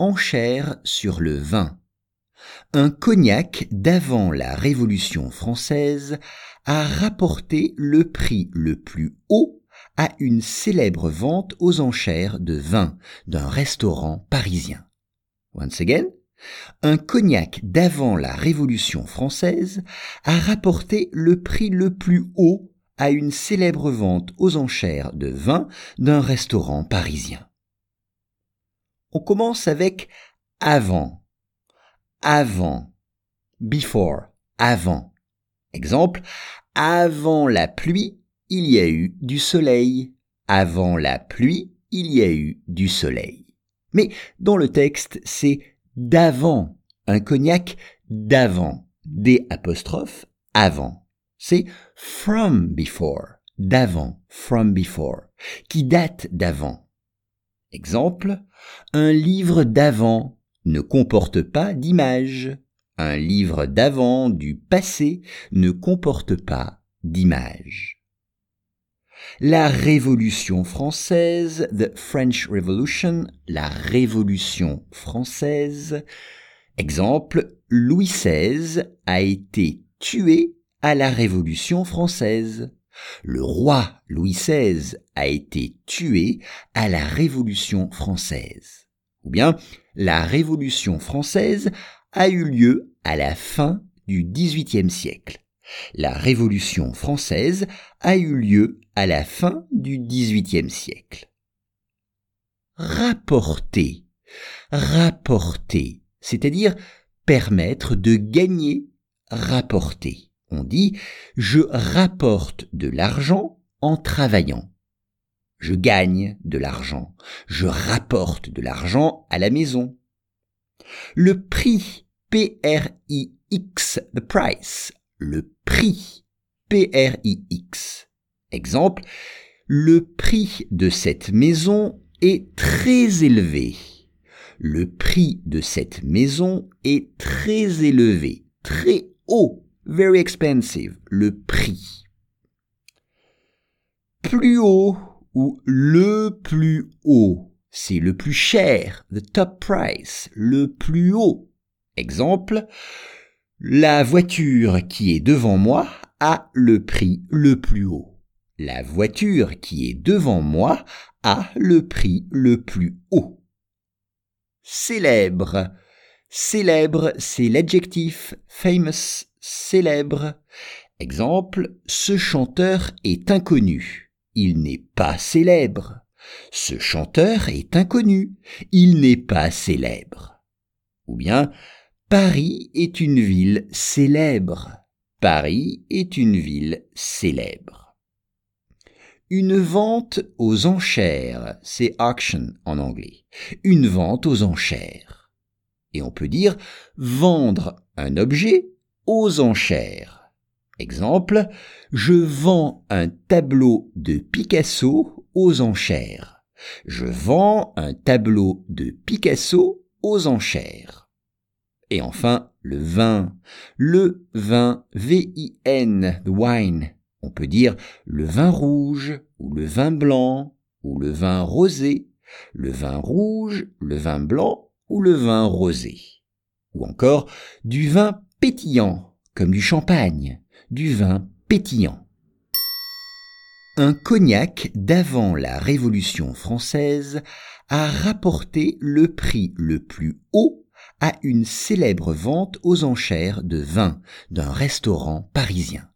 enchère sur le vin. Un cognac d'avant la Révolution française a rapporté le prix le plus haut à une célèbre vente aux enchères de vin d'un restaurant parisien. Once again, un cognac d'avant la Révolution française a rapporté le prix le plus haut à une célèbre vente aux enchères de vin d'un restaurant parisien. On commence avec avant. Avant. Before. Avant. Exemple. Avant la pluie, il y a eu du soleil. Avant la pluie, il y a eu du soleil. Mais dans le texte, c'est d'avant, un cognac d'avant, des apostrophes avant. C'est from before, d'avant, from before, qui date d'avant. Exemple, un livre d'avant ne comporte pas d'image. Un livre d'avant du passé ne comporte pas d'image. La Révolution française, the French Revolution, la Révolution française. Exemple, Louis XVI a été tué à la Révolution française. Le roi Louis XVI a été tué à la Révolution française. Ou bien, la Révolution française a eu lieu à la fin du XVIIIe siècle. La Révolution française a eu lieu à la fin du XVIIIe siècle. Rapporter, rapporter, c'est-à-dire permettre de gagner, rapporter. On dit je rapporte de l'argent en travaillant. Je gagne de l'argent. Je rapporte de l'argent à la maison. Le prix P-R-I-X, the price, le prix P-R-I-X. Exemple, le prix de cette maison est très élevé. Le prix de cette maison est très élevé, très haut, very expensive, le prix. Plus haut ou le plus haut, c'est le plus cher, the top price, le plus haut. Exemple, la voiture qui est devant moi a le prix le plus haut. La voiture qui est devant moi a le prix le plus haut. Célèbre. Célèbre, c'est l'adjectif famous, célèbre. Exemple, ce chanteur est inconnu. Il n'est pas célèbre. Ce chanteur est inconnu. Il n'est pas célèbre. Ou bien, Paris est une ville célèbre. Paris est une ville célèbre. Une vente aux enchères, c'est auction en anglais. Une vente aux enchères. Et on peut dire vendre un objet aux enchères. Exemple, je vends un tableau de Picasso aux enchères. Je vends un tableau de Picasso aux enchères. Et enfin, le vin. Le vin, V-I-N, wine. On peut dire le vin rouge, ou le vin blanc, ou le vin rosé, le vin rouge, le vin blanc, ou le vin rosé. Ou encore du vin pétillant, comme du champagne, du vin pétillant. Un cognac d'avant la Révolution française a rapporté le prix le plus haut à une célèbre vente aux enchères de vin d'un restaurant parisien.